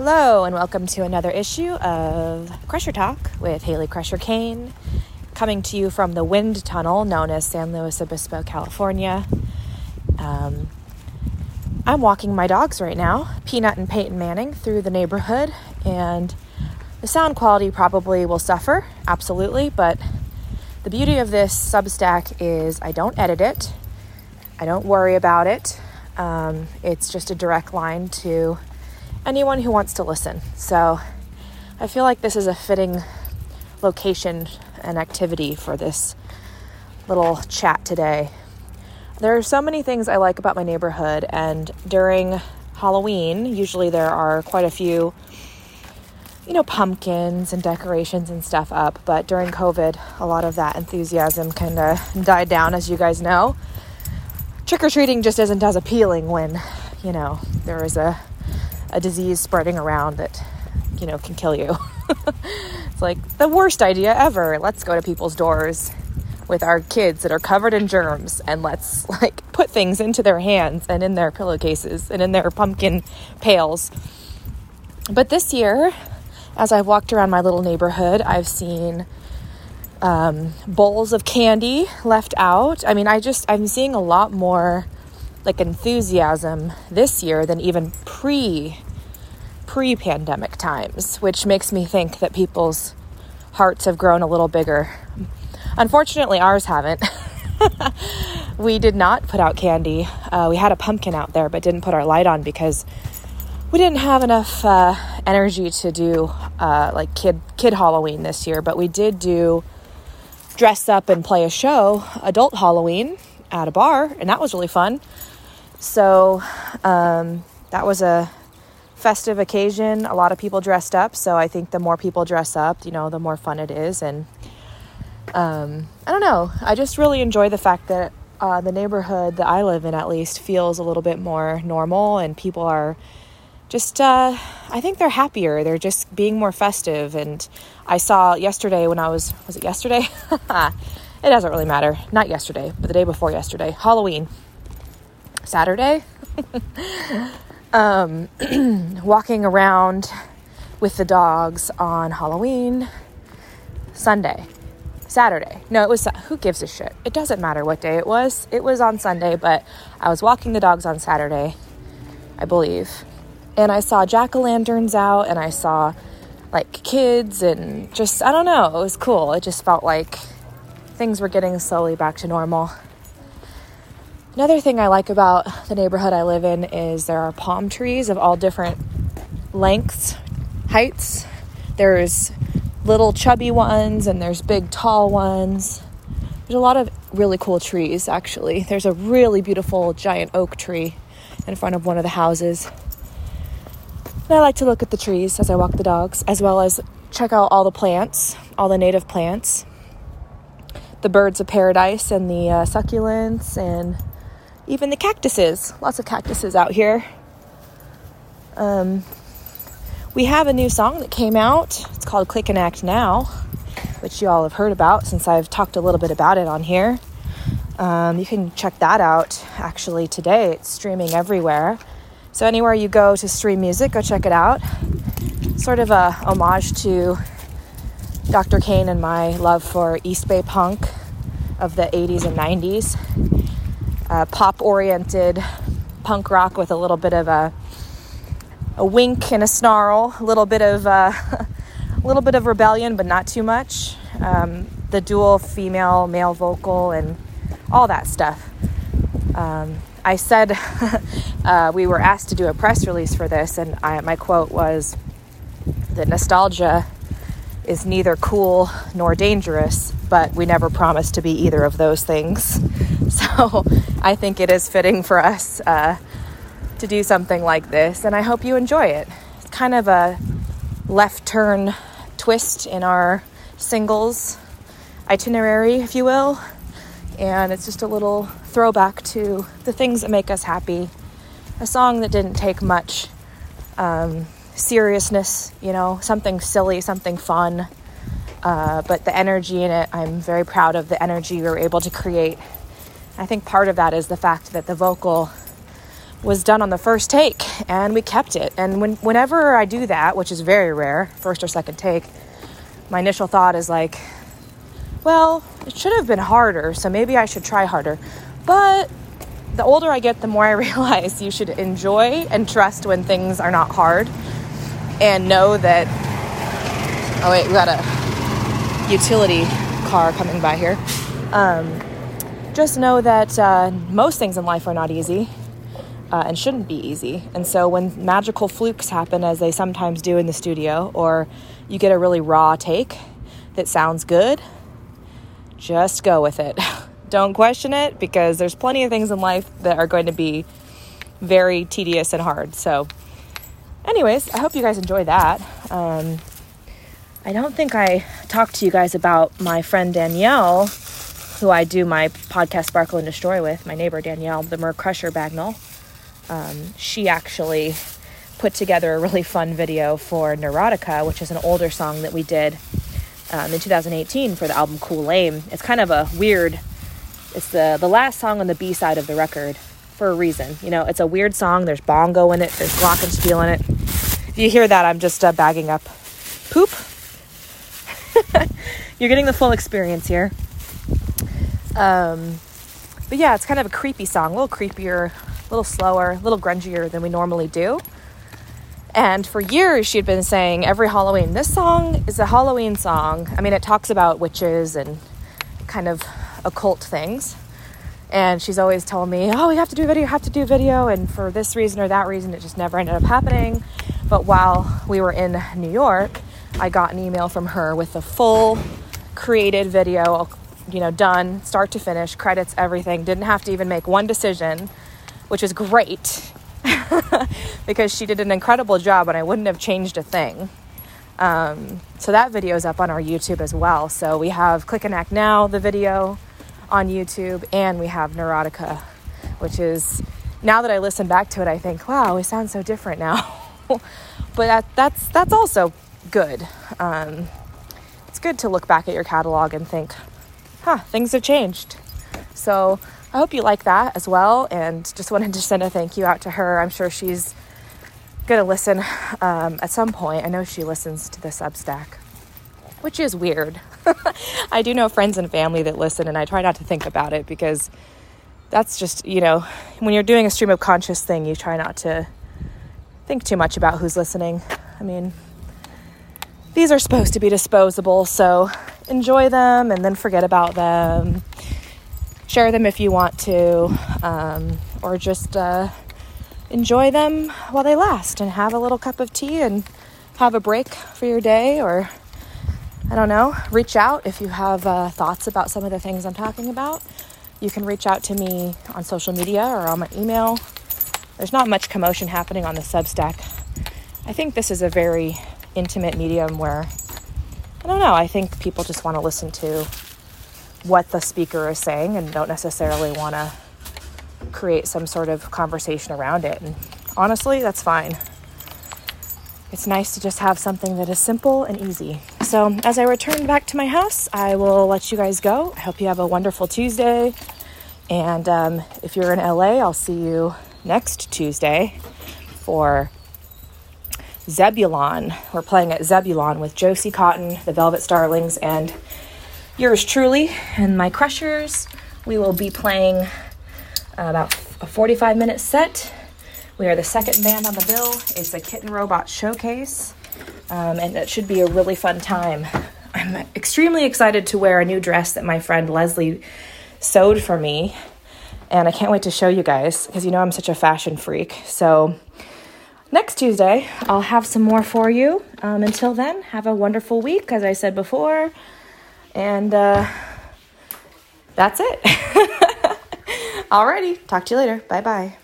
Hello, and welcome to another issue of Crusher Talk with Hayley Crusher Cain, coming to you from the wind tunnel known as San Luis Obispo, California. Um, I'm walking my dogs right now, Peanut and Peyton Manning, through the neighborhood, and the sound quality probably will suffer, absolutely, but the beauty of this Substack is I don't edit it, I don't worry about it. Um, it's just a direct line to anyone who wants to listen. So I feel like this is a fitting location and activity for this little chat today. There are so many things I like about my neighborhood, and during Halloween, usually there are quite a few, you know, pumpkins and decorations and stuff up. But during COVID, a lot of that enthusiasm kind of died down, as you guys know. Trick or treating just isn't as appealing when, you know, there is a a disease spreading around that, you know, can kill you. it's like the worst idea ever. Let's go to people's doors with our kids that are covered in germs and let's like put things into their hands and in their pillowcases and in their pumpkin pails. But this year, as I've walked around my little neighborhood, I've seen um, bowls of candy left out. I mean, I just, I'm seeing a lot more like enthusiasm this year than even pre pre pandemic times, which makes me think that people's hearts have grown a little bigger. Unfortunately, ours haven't. we did not put out candy. Uh, we had a pumpkin out there, but didn't put our light on because we didn't have enough uh, energy to do uh, like kid kid Halloween this year. But we did do dress up and play a show, adult Halloween, at a bar, and that was really fun. So um, that was a festive occasion. A lot of people dressed up. So I think the more people dress up, you know, the more fun it is. And um, I don't know. I just really enjoy the fact that uh, the neighborhood that I live in, at least, feels a little bit more normal, and people are just. Uh, I think they're happier. They're just being more festive. And I saw yesterday when I was was it yesterday? it doesn't really matter. Not yesterday, but the day before yesterday, Halloween. Saturday, um, walking around with the dogs on Halloween, Sunday, Saturday. No, it was, who gives a shit? It doesn't matter what day it was. It was on Sunday, but I was walking the dogs on Saturday, I believe. And I saw jack o' lanterns out and I saw like kids and just, I don't know, it was cool. It just felt like things were getting slowly back to normal. Another thing I like about the neighborhood I live in is there are palm trees of all different lengths, heights. There's little chubby ones and there's big tall ones. There's a lot of really cool trees actually. There's a really beautiful giant oak tree in front of one of the houses. And I like to look at the trees as I walk the dogs, as well as check out all the plants, all the native plants, the birds of paradise and the uh, succulents and even the cactuses. Lots of cactuses out here. Um, we have a new song that came out. It's called Click and Act Now, which you all have heard about since I've talked a little bit about it on here. Um, you can check that out actually today. It's streaming everywhere. So, anywhere you go to stream music, go check it out. Sort of a homage to Dr. Cain and my love for East Bay punk of the 80s and 90s uh, pop oriented punk rock with a little bit of a a wink and a snarl, a little bit of uh, a little bit of rebellion, but not too much. Um, the dual female male vocal and all that stuff. Um, I said uh, we were asked to do a press release for this, and I, my quote was that nostalgia is neither cool nor dangerous, but we never promised to be either of those things. So I think it is fitting for us uh, to do something like this, and I hope you enjoy it. It's kind of a left turn twist in our singles itinerary, if you will, and it's just a little throwback to the things that make us happy. A song that didn't take much um, seriousness, you know, something silly, something fun. Uh, but the energy in it, I'm very proud of the energy we were able to create I think part of that is the fact that the vocal was done on the first take and we kept it. And when, whenever I do that, which is very rare, first or second take, my initial thought is like, well, it should have been harder, so maybe I should try harder. But the older I get, the more I realize you should enjoy and trust when things are not hard and know that. Oh, wait, we got a utility car coming by here. Um, just know that uh, most things in life are not easy uh, and shouldn't be easy. And so when magical flukes happen, as they sometimes do in the studio, or you get a really raw take that sounds good, just go with it. Don't question it because there's plenty of things in life that are going to be very tedious and hard. So, anyways, I hope you guys enjoy that. Um, I don't think I talked to you guys about my friend Danielle, who I do my podcast Sparkle and Destroy with, my neighbor Danielle, the Mer Crusher Bagnall. Um, she actually put together a really fun video for Neurotica, which is an older song that we did um, in 2018 for the album Cool Lame. It's kind of a weird, it's the, the last song on the B side of the record for a reason. You know, it's a weird song. There's bongo in it, there's glockenspiel in it. If you hear that, I'm just uh, bagging up poop. You're getting the full experience here. Um, but yeah, it's kind of a creepy song, a little creepier, a little slower, a little grungier than we normally do. And for years, she'd been saying every Halloween, this song is a Halloween song. I mean, it talks about witches and kind of occult things. And she's always told me, oh, we have to do a video, have to do video. And for this reason or that reason, it just never ended up happening. But while we were in New York, I got an email from her with the full created video, you know, done, start to finish, credits, everything. Didn't have to even make one decision, which is great because she did an incredible job and I wouldn't have changed a thing. Um, so that video is up on our YouTube as well. So we have Click and Act Now, the video on YouTube, and we have Neurotica, which is now that I listen back to it, I think, wow, we sound so different now. but that, that's that's also good. Um, it's good to look back at your catalog and think, huh, things have changed. So I hope you like that as well. And just wanted to send a thank you out to her. I'm sure she's going to listen um, at some point. I know she listens to the Substack, which is weird. I do know friends and family that listen, and I try not to think about it because that's just, you know, when you're doing a stream of conscious thing, you try not to think too much about who's listening. I mean, these are supposed to be disposable, so enjoy them and then forget about them share them if you want to, um, or just uh, enjoy them while they last and have a little cup of tea and have a break for your day, or I don't know, reach out if you have uh, thoughts about some of the things I'm talking about. You can reach out to me on social media or on my email. There's not much commotion happening on the Substack. I think this is a very intimate medium where, I don't know, I think people just want to listen to what the speaker is saying and don't necessarily want to create some sort of conversation around it. And honestly, that's fine. It's nice to just have something that is simple and easy. So, as I return back to my house, I will let you guys go. I hope you have a wonderful Tuesday. And um, if you're in LA, I'll see you next Tuesday for Zebulon. We're playing at Zebulon with Josie Cotton, the Velvet Starlings, and yours truly and my crushers. We will be playing about a 45 minute set. We are the second band on the bill. It's a Kitten Robot Showcase, um, and it should be a really fun time. I'm extremely excited to wear a new dress that my friend Leslie sewed for me, and I can't wait to show you guys because you know I'm such a fashion freak. So, next Tuesday, I'll have some more for you. Um, until then, have a wonderful week, as I said before. And uh, that's it. Alrighty, talk to you later. Bye bye.